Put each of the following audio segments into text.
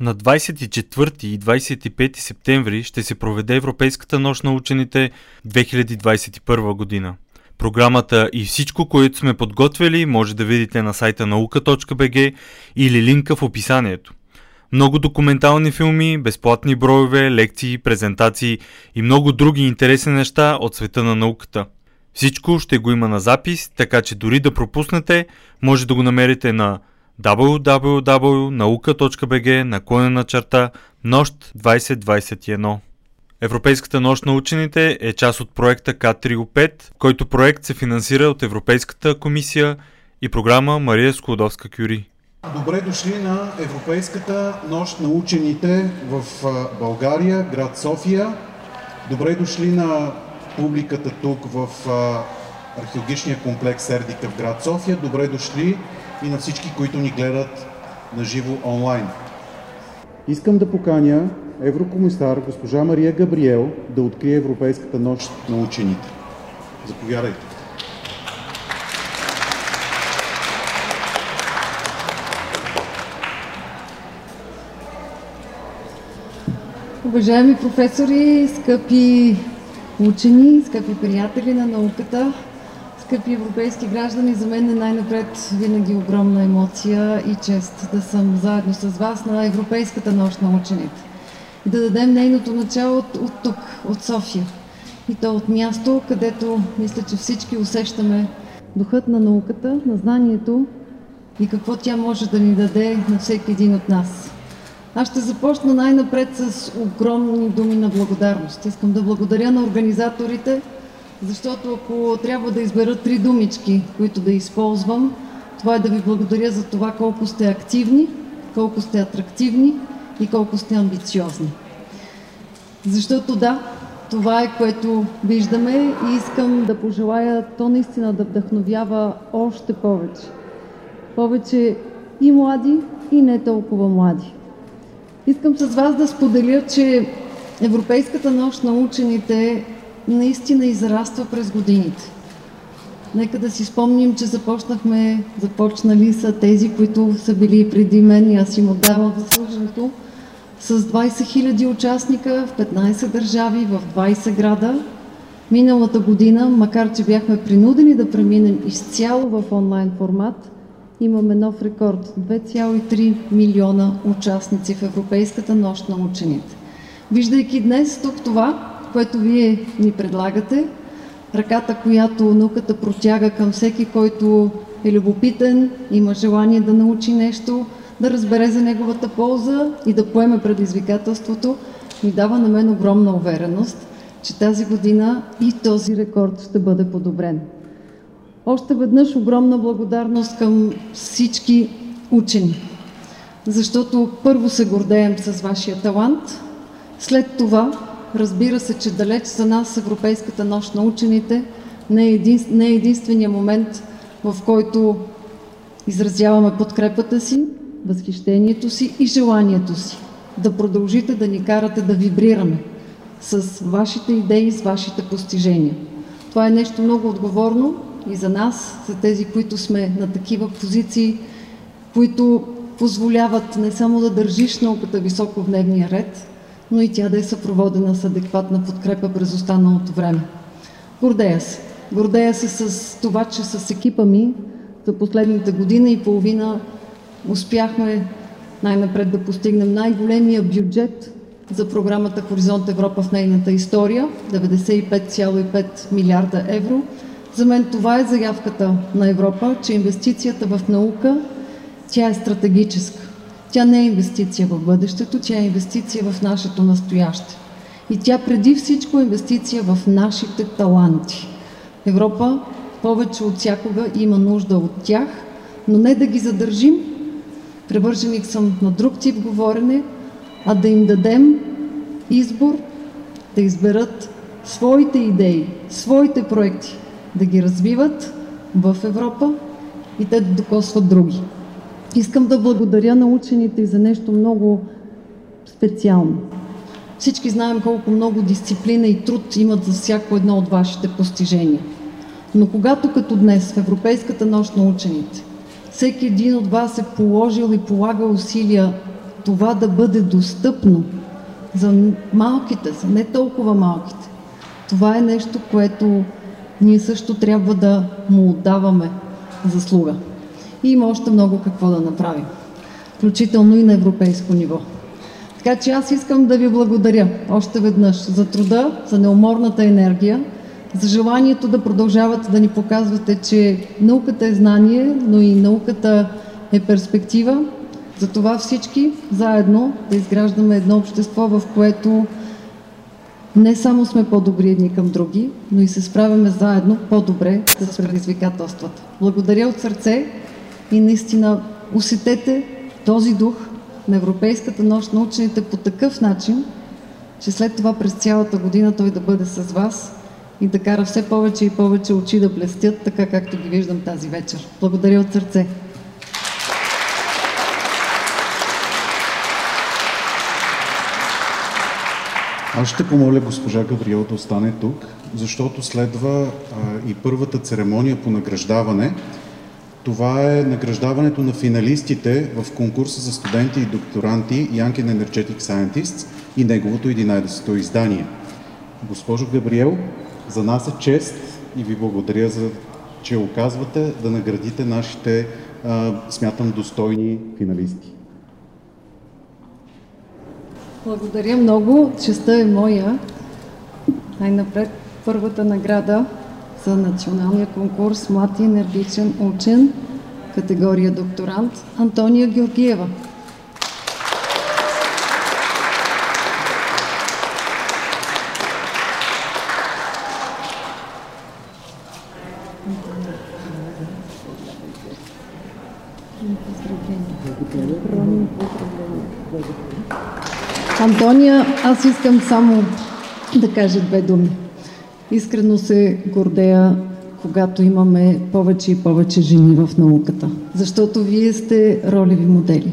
На 24 и 25 септември ще се проведе Европейската нощ на учените 2021 година. Програмата и всичко, което сме подготвили, може да видите на сайта наука.бг или линка в описанието. Много документални филми, безплатни броеве, лекции, презентации и много други интересни неща от света на науката. Всичко ще го има на запис, така че дори да пропуснете, може да го намерите на www.nauka.bg наклонена черта Нощ 2021. Европейската нощ на учените е част от проекта К3O5, който проект се финансира от Европейската комисия и програма Мария Склодовска-Кюри. Добре дошли на Европейската нощ на учените в България, град София. Добре дошли на публиката тук в археологичния комплекс Сердика в град София. Добре дошли и на всички, които ни гледат на живо онлайн. Искам да поканя еврокомисар госпожа Мария Габриел да открие Европейската нощ на учените. Заповядайте. Уважаеми професори, скъпи учени, скъпи приятели на науката, скъпи европейски граждани, за мен е най-напред винаги огромна емоция и чест да съм заедно с вас на Европейската нощ на учените. Да дадем нейното начало от, от тук, от София. И то от място, където мисля, че всички усещаме духът на науката, на знанието и какво тя може да ни даде на всеки един от нас. Аз ще започна най-напред с огромни думи на благодарност. Искам да благодаря на организаторите, защото ако трябва да избера три думички, които да използвам, това е да ви благодаря за това колко сте активни, колко сте атрактивни и колко сте амбициозни. Защото да, това е което виждаме и искам да пожелая то наистина да вдъхновява още повече. Повече и млади, и не толкова млади. Искам с вас да споделя, че Европейската нощ на учените наистина израства през годините. Нека да си спомним, че започнахме, започнали са тези, които са били преди мен и аз им отдавам заслуженото, с 20 000 участника в 15 държави, в 20 града. Миналата година, макар че бяхме принудени да преминем изцяло в онлайн формат, имаме нов рекорд – 2,3 милиона участници в Европейската нощ на учените. Виждайки днес тук това, което вие ни предлагате, ръката, която науката протяга към всеки, който е любопитен, има желание да научи нещо, да разбере за неговата полза и да поеме предизвикателството, ми дава на мен огромна увереност, че тази година и този рекорд ще бъде подобрен. Още веднъж огромна благодарност към всички учени, защото първо се гордеем с вашия талант, след това разбира се, че далеч за нас Европейската нощ на учените не е, един, не е единствения момент, в който изразяваме подкрепата си, възхищението си и желанието си да продължите да ни карате да вибрираме с вашите идеи, с вашите постижения. Това е нещо много отговорно и за нас, за тези, които сме на такива позиции, които позволяват не само да държиш науката високо в дневния ред, но и тя да е съпроводена с адекватна подкрепа през останалото време. Гордея се. Гордея се с това, че с екипа ми за последните година и половина успяхме най-напред да постигнем най-големия бюджет за програмата Хоризонт Европа в нейната история – 95,5 милиарда евро. За мен това е заявката на Европа, че инвестицията в наука, тя е стратегическа. Тя не е инвестиция в бъдещето, тя е инвестиция в нашето настояще. И тя преди всичко е инвестиция в нашите таланти. Европа повече от всякога има нужда от тях, но не да ги задържим, превърженик съм на друг тип говорене, а да им дадем избор да изберат своите идеи, своите проекти, да ги развиват в Европа и те да докосват други. Искам да благодаря на учените за нещо много специално. Всички знаем колко много дисциплина и труд имат за всяко едно от вашите постижения. Но когато като днес в Европейската нощ на учените всеки един от вас е положил и полага усилия това да бъде достъпно за малките, за не толкова малките. Това е нещо, което ние също трябва да му отдаваме заслуга. И има още много какво да направим, включително и на европейско ниво. Така че аз искам да ви благодаря още веднъж за труда, за неуморната енергия, за желанието да продължавате да ни показвате, че науката е знание, но и науката е перспектива. Затова всички заедно да изграждаме едно общество, в което не само сме по-добри едни към други, но и се справяме заедно по-добре с предизвикателствата. Благодаря от сърце и наистина усетете този дух на Европейската нощ на учените по такъв начин, че след това през цялата година той да бъде с вас и да кара все повече и повече очи да блестят, така както ги виждам тази вечер. Благодаря от сърце. Аз ще помоля госпожа Габриел да остане тук, защото следва а, и първата церемония по награждаване. Това е награждаването на финалистите в конкурса за студенти и докторанти Young Energetic Scientists и неговото 11-то издание. Госпожо Габриел, за нас е чест и ви благодаря за че оказвате да наградите нашите, а, смятам, достойни финалисти. Благодаря много. Честа е моя. Най-напред първата награда за националния конкурс Млад и енергичен учен, категория докторант, Антония Георгиева. Антония, аз искам само да кажа две думи. Искрено се гордея, когато имаме повече и повече жени в науката, защото вие сте ролеви модели.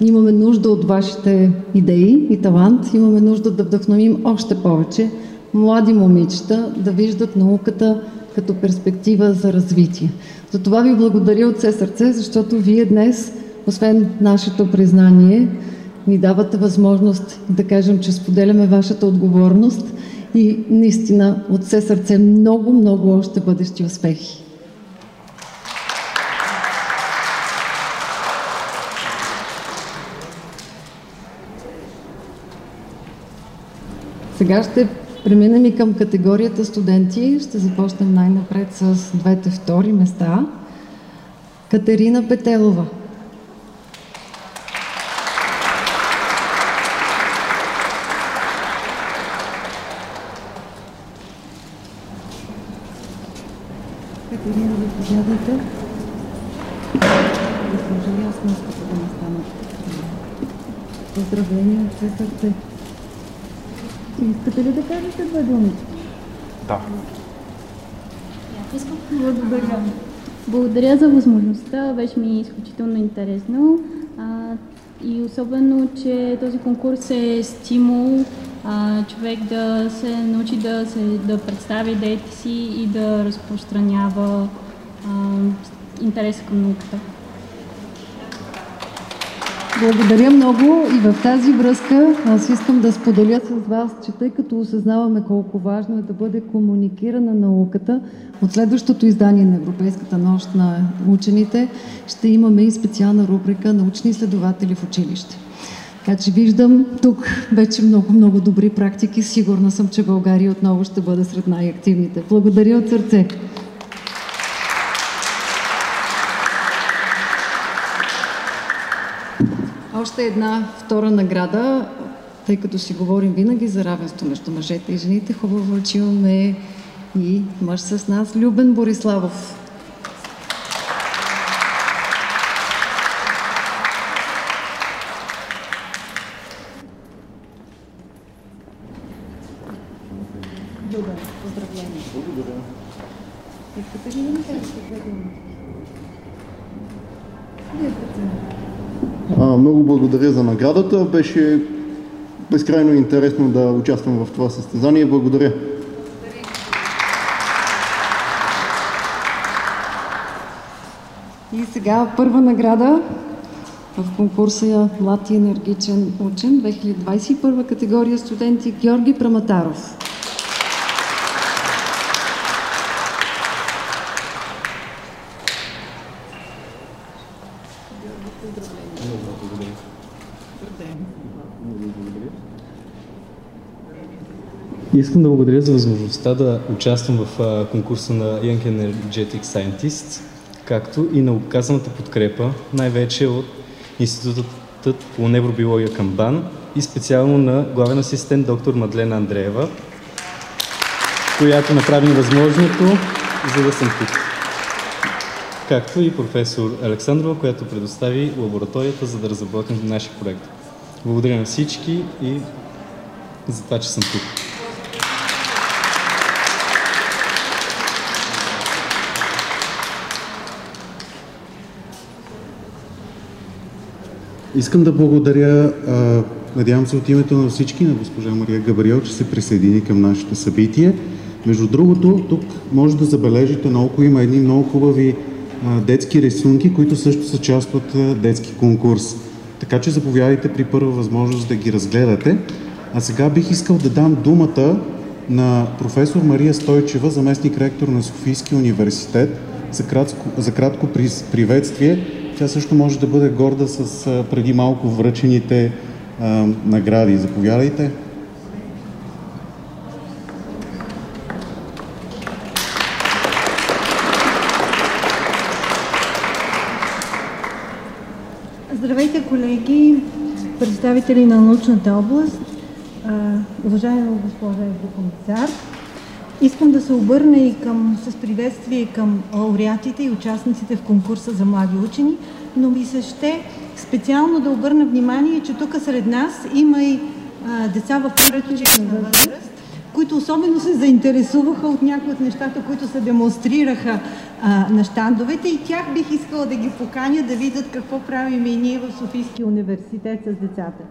Имаме нужда от вашите идеи и талант, имаме нужда да вдъхновим още повече млади момичета да виждат науката като перспектива за развитие. Затова ви благодаря от все сърце, защото вие днес, освен нашето признание, ни давате възможност да кажем, че споделяме вашата отговорност и наистина от все сърце много, много още бъдещи успехи. Сега ще преминем и към категорията студенти. Ще започнем най-напред с двете втори места. Катерина Петелова. Катерина, заповядайте. Госпожа ясно искате да не станат. Поздравления от все сърце. Искате ли да кажете две думи? Да. Благодаря. Благодаря за възможността, беше ми изключително интересно. А, и особено, че този конкурс е стимул а, човек да се научи да, се, да представя идеите си и да разпространява интереса към науката. Благодаря много и в тази връзка аз искам да споделя с вас, че тъй като осъзнаваме колко важно е да бъде комуникирана науката, от следващото издание на Европейската нощ на учените ще имаме и специална рубрика Научни изследователи в училище. Така че виждам тук вече много-много добри практики. Сигурна съм, че България отново ще бъде сред най-активните. Благодаря от сърце. Още една втора награда, тъй като си говорим винаги за равенство между мъжете и жените, хубаво, че имаме и мъж с нас, Любен Бориславов. Любен, поздравление. Благодаря. Искате ли да ми кажете две думи? Вие прецените. А, много благодаря за наградата. Беше безкрайно интересно да участвам в това състезание. Благодаря. И сега първа награда в конкурса Млад и енергичен учен 2021 категория студенти Георги Праматаров. Искам да благодаря за възможността да участвам в конкурса на Young Energetic Scientists, както и на оказаната подкрепа, най-вече от Институтът по невробиология към БАН и специално на главен асистент доктор Мадлена Андреева, която направи възможното, за да съм тук. Както и професор Александрова, която предостави лабораторията, за да разработим нашия проект. Благодаря на всички и за това, че съм тук. Искам да благодаря, надявам се от името на всички, на госпожа Мария Габриел, че се присъедини към нашето събитие. Между другото, тук може да забележите наоколо има едни много хубави детски рисунки, които също са част от детски конкурс. Така че заповядайте при първа възможност да ги разгледате. А сега бих искал да дам думата на професор Мария Стойчева, заместник ректор на Софийския университет, за кратко, за кратко приветствие тя също може да бъде горда с преди малко връчените а, награди. Заповядайте. Здравейте, колеги, представители на научната област, уважаема госпожа Еврокомисар. Искам да се обърна и към, с приветствие към лауреатите и участниците в конкурса за млади учени, но ми се ще специално да обърна внимание, че тук сред нас има и а, деца в предучилищна възраст, които особено се заинтересуваха от някои от нещата, които се демонстрираха а, на щандовете и тях бих искала да ги поканя да видят какво правим и ние в Софийския университет с децата.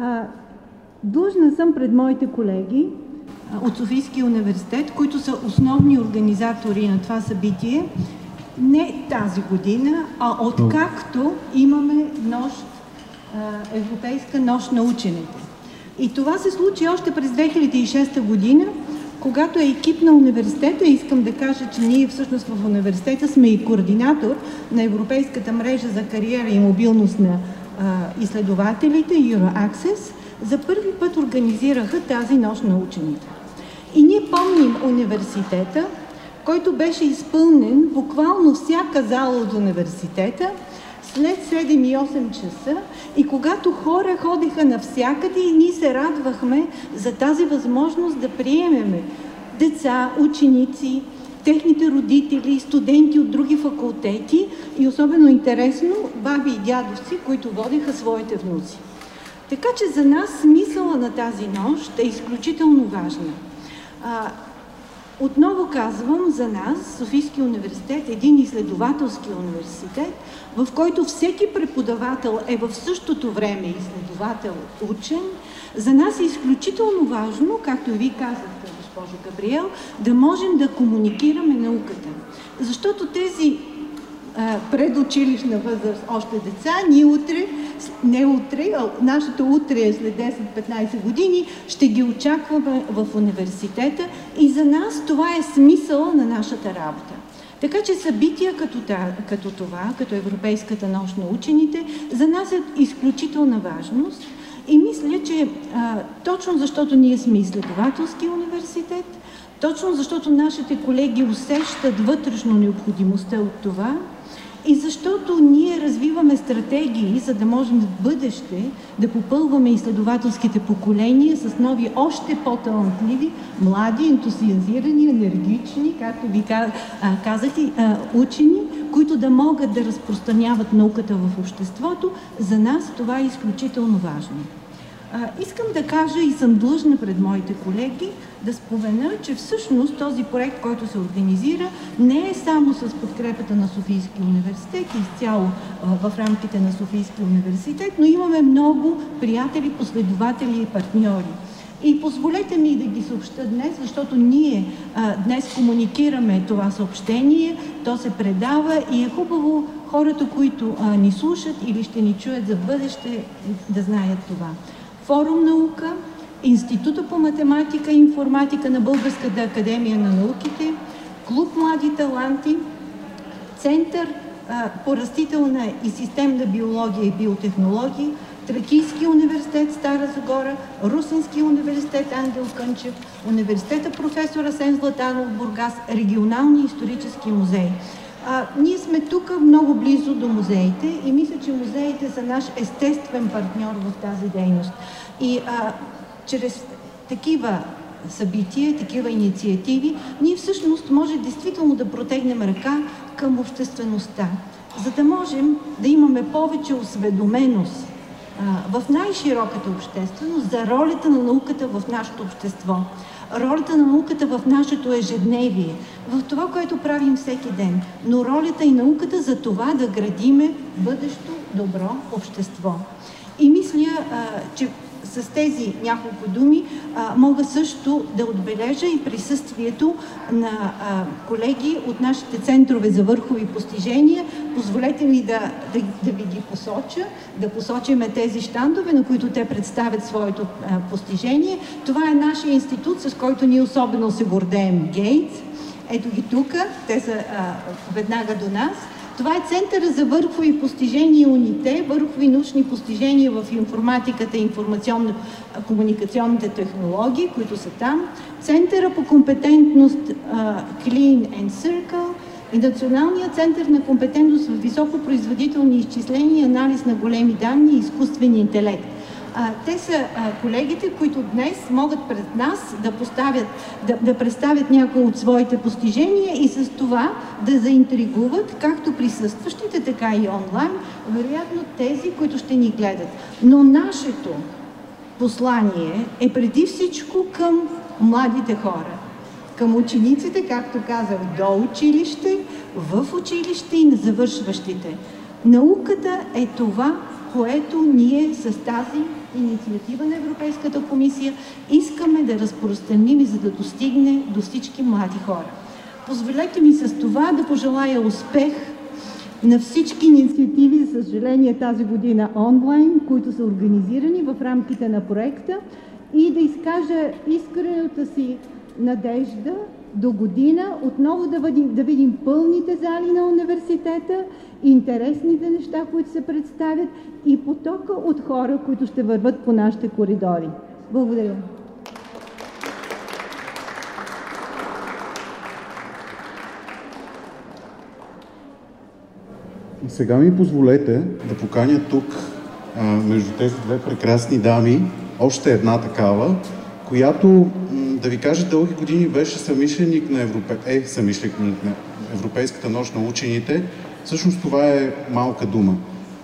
А, Длъжна съм пред моите колеги от Софийския университет, които са основни организатори на това събитие, не тази година, а откакто имаме нощ, Европейска нощ на учените. И това се случи още през 2006 година, когато е екип на университета, искам да кажа, че ние всъщност в университета сме и координатор на Европейската мрежа за кариера и мобилност на а, изследователите, EuroAccess, за първи път организираха тази нощ на учените. И ние помним университета, който беше изпълнен буквално всяка зала от университета след 7 и 8 часа и когато хора ходиха навсякъде и ние се радвахме за тази възможност да приемеме деца, ученици, техните родители, студенти от други факултети и особено интересно баби и дядовци, които водиха своите внуци. Така че за нас смисъла на тази нощ е изключително важна. А, отново казвам, за нас Софийския университет един изследователски университет, в който всеки преподавател е в същото време изследовател, учен. За нас е изключително важно, както и ви казахте, госпожо Габриел, да можем да комуникираме науката. Защото тези предучилищна възраст още деца, ние утре, не утре, а нашето утре е след 10-15 години, ще ги очакваме в университета и за нас това е смисъл на нашата работа. Така че събития като, като това, като Европейската нощ на учените, за нас е изключителна важност. И мисля, че а, точно защото ние сме изследователски университет, точно защото нашите колеги усещат вътрешно необходимостта от това, и защото ние развиваме стратегии, за да можем в бъдеще да попълваме изследователските поколения с нови, още по-талантливи, млади, ентусиазирани, енергични, както ви казахте, учени, които да могат да разпространяват науката в обществото. За нас това е изключително важно. Искам да кажа и съм длъжна пред моите колеги да спомена, че всъщност този проект, който се организира, не е само с подкрепата на Софийския университет, изцяло в рамките на Софийския университет, но имаме много приятели, последователи и партньори. И позволете ми да ги съобща днес, защото ние а, днес комуникираме това съобщение, то се предава и е хубаво хората, които а, ни слушат или ще ни чуят за бъдеще, да знаят това. Форум наука, Института по математика и информатика на Българската академия на науките, Клуб Млади таланти, Център по растителна и системна биология и биотехнологии, Тракийски университет Стара Загора, Русински университет Ангел Кънчев, университета професор Асен Златанов Бургас, регионални исторически музеи. А, ние сме тук много близо до музеите и мисля, че музеите са наш естествен партньор в тази дейност. И а, чрез такива събития, такива инициативи, ние всъщност може действително да протегнем ръка към обществеността, за да можем да имаме повече осведоменост в най-широката общественост за ролята на науката в нашето общество, ролята на науката в нашето ежедневие, в това, което правим всеки ден, но ролята и науката за това да градиме бъдещо добро общество. И мисля, че с тези няколко думи а, мога също да отбележа и присъствието на а, колеги от нашите центрове за върхови постижения. Позволете ми да, да, да ви ги посоча, да посочиме тези щандове, на които те представят своето а, постижение. Това е нашия институт, с който ние особено се гордеем, Гейтс. Ето ги тук, те са а, веднага до нас. Това е Центъра за върхови постижения УНИТЕ, върхови научни постижения в информатиката и информационно-комуникационните технологии, които са там. Центъра по компетентност uh, Clean and Circle и Националният център на компетентност в високопроизводителни изчисления и анализ на големи данни и изкуствен интелект. Те са а, колегите, които днес могат пред нас да, поставят, да, да представят някои от своите постижения и с това да заинтригуват както присъстващите, така и онлайн, вероятно тези, които ще ни гледат. Но нашето послание е преди всичко към младите хора, към учениците, както казах, до училище, в училище и на завършващите. Науката е това, което ние с тази инициатива на Европейската комисия искаме да разпространим и за да достигне до всички млади хора. Позволете ми с това да пожелая успех на всички инициативи, за съжаление тази година онлайн, които са организирани в рамките на проекта и да изкажа искрената си надежда до година отново да видим, пълните зали на университета, интересните неща, които се представят и потока от хора, които ще върват по нашите коридори. Благодаря. Сега ми позволете да поканя тук, между тези две прекрасни дами, още една такава, която, да ви кажа, дълги години беше самишленик на, Европе... е, самишленик на Европейската нощ на учените. Всъщност това е малка дума.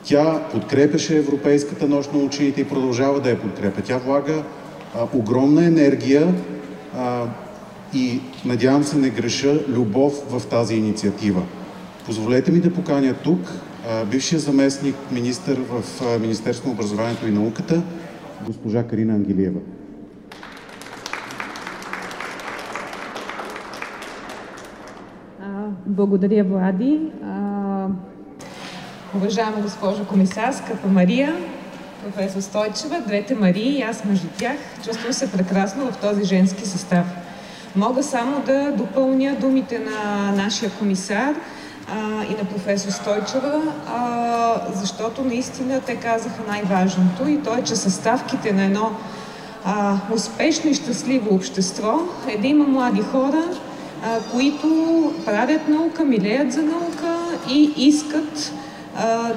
Тя подкрепеше Европейската нощ на учените и продължава да я подкрепя. Тя влага а, огромна енергия а, и, надявам се, не греша, любов в тази инициатива. Позволете ми да поканя тук а, бившия заместник министър в а, Министерство на образованието и науката, госпожа Карина Ангелиева. Благодаря, Влади. Уважаема госпожо комисар, скъпа Мария, професор Стойчева, двете Марии и аз между тях, чувствам се прекрасно в този женски състав. Мога само да допълня думите на нашия комисар а, и на професор Стойчева, а, защото наистина те казаха най-важното и то е, че съставките на едно а, успешно и щастливо общество е да има млади хора, а, които правят наука, милеят за наука и искат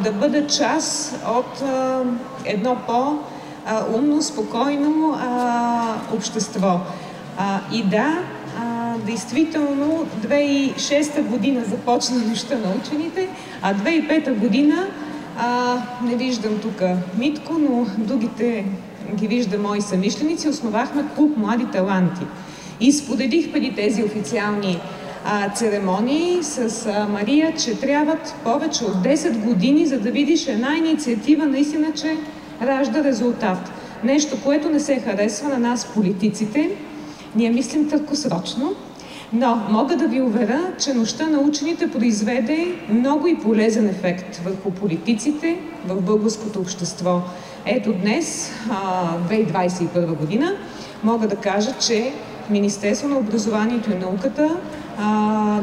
да бъда част от едно по-умно, спокойно общество. И да, действително 2006 година започна нощта на учените, а 2005 година а, не виждам тук Митко, но другите ги вижда мои самишленици, основахме клуб Млади таланти. И споделих преди тези официални церемонии с Мария, че трябват повече от 10 години, за да видиш една инициатива наистина, че ражда резултат. Нещо, което не се харесва на нас, политиците. Ние мислим краткосрочно. Но мога да ви уверя, че нощта на учените произведе много и полезен ефект върху политиците в българското общество. Ето днес, 2021 година, мога да кажа, че Министерство на образованието и науката а,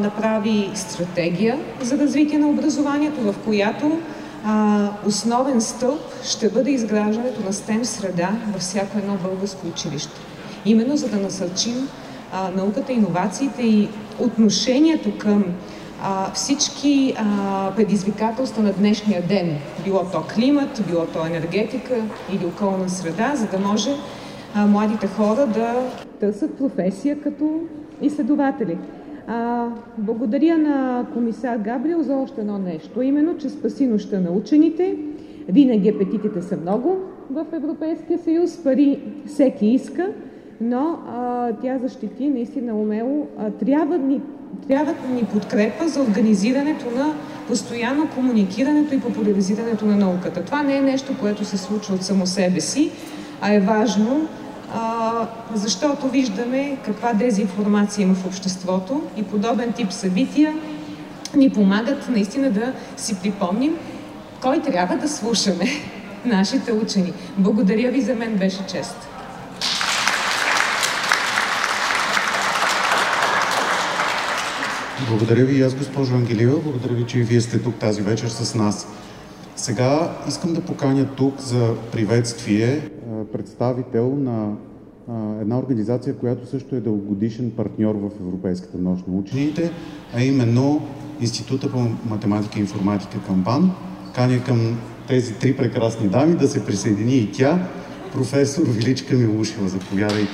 направи стратегия за развитие на образованието, в която а, основен стълб ще бъде изграждането на STEM среда във всяко едно българско училище. Именно за да насърчим а, науката, иновациите и отношението към а, всички а, предизвикателства на днешния ден, било то климат, било то енергетика или околна среда, за да може а, младите хора да търсят професия като изследователи. Благодаря на комисар Габриел за още едно нещо, именно, че спаси нощта на учените. Винаги апетитите са много в Европейския съюз, пари всеки иска, но а, тя защити наистина умело. А, трябва, ни, трябва ни подкрепа за организирането на постоянно комуникирането и популяризирането на науката. Това не е нещо, което се случва от само себе си, а е важно защото виждаме каква дезинформация има в обществото и подобен тип събития ни помагат наистина да си припомним кой трябва да слушаме нашите учени. Благодаря ви, за мен беше чест. Благодаря ви и аз, госпожо Ангелива. Благодаря ви, че и вие сте тук тази вечер с нас. Сега искам да поканя тук за приветствие представител на една организация, която също е дългогодишен партньор в Европейската нощ на учените, а именно Института по математика и информатика към БАН. Каня към тези три прекрасни дами да се присъедини и тя, професор Величка Милушева. Заповядайте.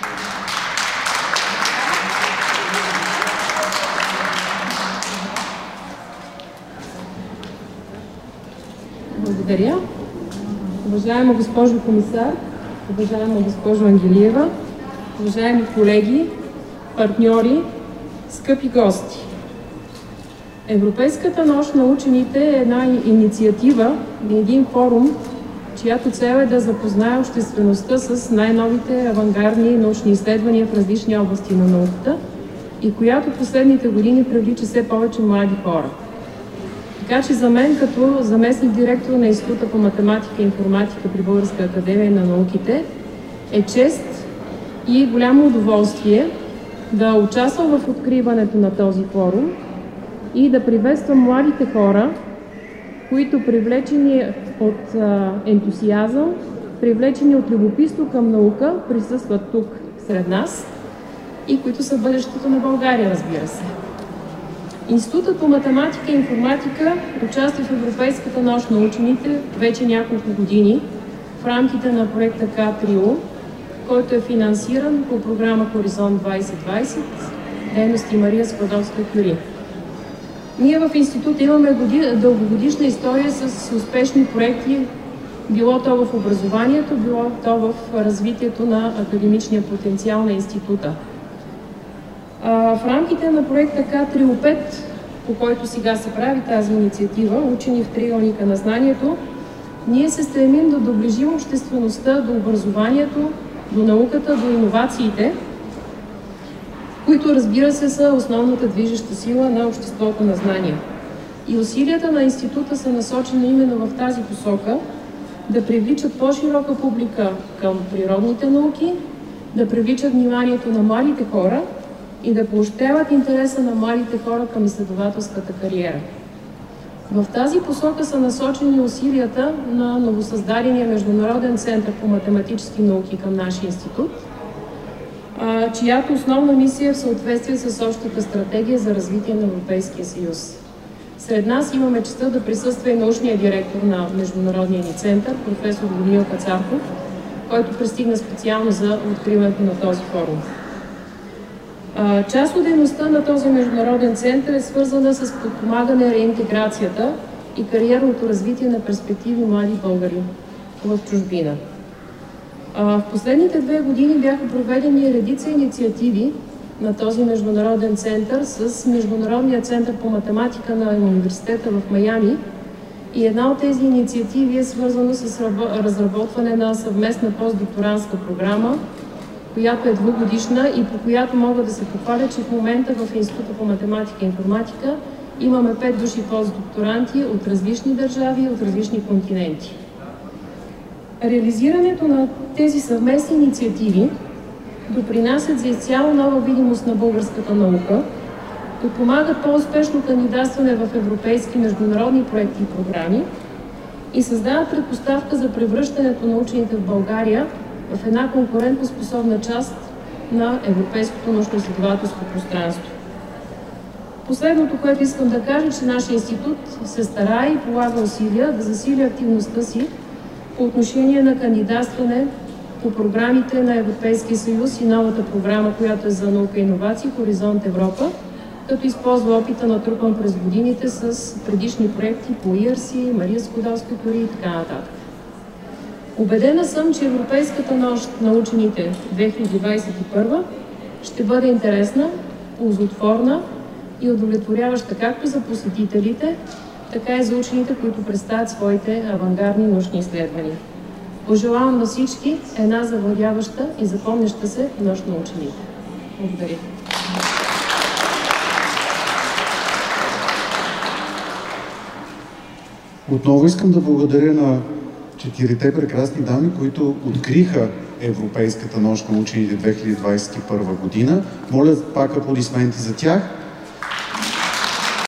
Благодаря. Уважаема госпожо комисар, уважаема госпожо Ангелиева, уважаеми колеги, партньори, скъпи гости! Европейската нощ на учените е една инициатива и един форум, чиято цел е да запознае обществеността с най-новите авангардни научни изследвания в различни области на науката и която последните години привлича все повече млади хора. Така че за мен, като заместник директор на Института по математика и информатика при Българска академия на науките, е чест и голямо удоволствие да участвам в откриването на този форум и да приветствам младите хора, които привлечени от а, ентусиазъм, привлечени от любопитство към наука, присъстват тук сред нас и които са бъдещето на България, разбира се. Институтът по математика и информатика участва в Европейската нощ на учените вече няколко години в рамките на проекта К3У, който е финансиран по програма Хоризонт 2020, дейности Мария Складовска-Кюри. Ние в института имаме дългогодишна история с успешни проекти, било то в образованието, било то в развитието на академичния потенциал на института. В рамките на проекта К3О5, по който сега се прави тази инициатива, учени в триъгълника на знанието, ние се стремим да доближим обществеността до образованието, до науката, до иновациите, които разбира се са основната движеща сила на обществото на знания. И усилията на института са насочени именно в тази посока да привличат по-широка публика към природните науки, да привличат вниманието на младите хора и да поощряват интереса на младите хора към изследователската кариера. В тази посока са насочени усилията на новосъздадения Международен център по математически науки към нашия институт, чиято основна мисия е в съответствие с общата стратегия за развитие на Европейския съюз. Сред нас имаме честа да присъства и научния директор на Международния ни център, професор Даниил Кацарков, който пристигна специално за откриването на този форум. Част от дейността на този международен център е свързана с подпомагане реинтеграцията и кариерното развитие на перспективи млади българи в чужбина. В последните две години бяха проведени редица инициативи на този международен център с Международния център по математика на университета в Майами. И една от тези инициативи е свързана с разработване на съвместна постдокторантска програма която е двугодишна и по която мога да се похваля, че в момента в Института по математика и информатика имаме пет души постдокторанти от различни държави, от различни континенти. Реализирането на тези съвместни инициативи допринасят за изцяло нова видимост на българската наука, подпомагат по-успешно кандидатстване в европейски международни проекти и програми и създават предпоставка за превръщането на учените в България в една конкурентоспособна част на европейското научно-изследователско пространство. Последното, което искам да кажа, че нашия институт се старае и полага усилия да засили активността си по отношение на кандидатстване по програмите на Европейския съюз и новата програма, която е за наука и иновации Хоризонт Европа, като използва опита на трупан през годините с предишни проекти по ERC, Мария Скодовска Кори и така нататък. Обедена съм, че Европейската нощ на учените 2021 ще бъде интересна, ползотворна и удовлетворяваща както за посетителите, така и за учените, които представят своите авангардни научни изследвания. Пожелавам на всички една завладяваща и запомняща се нощ на учените. Благодаря. Отново искам да благодаря на четирите прекрасни дами, които откриха Европейската нощ на учените 2021 година. Моля пак аплодисменти за тях.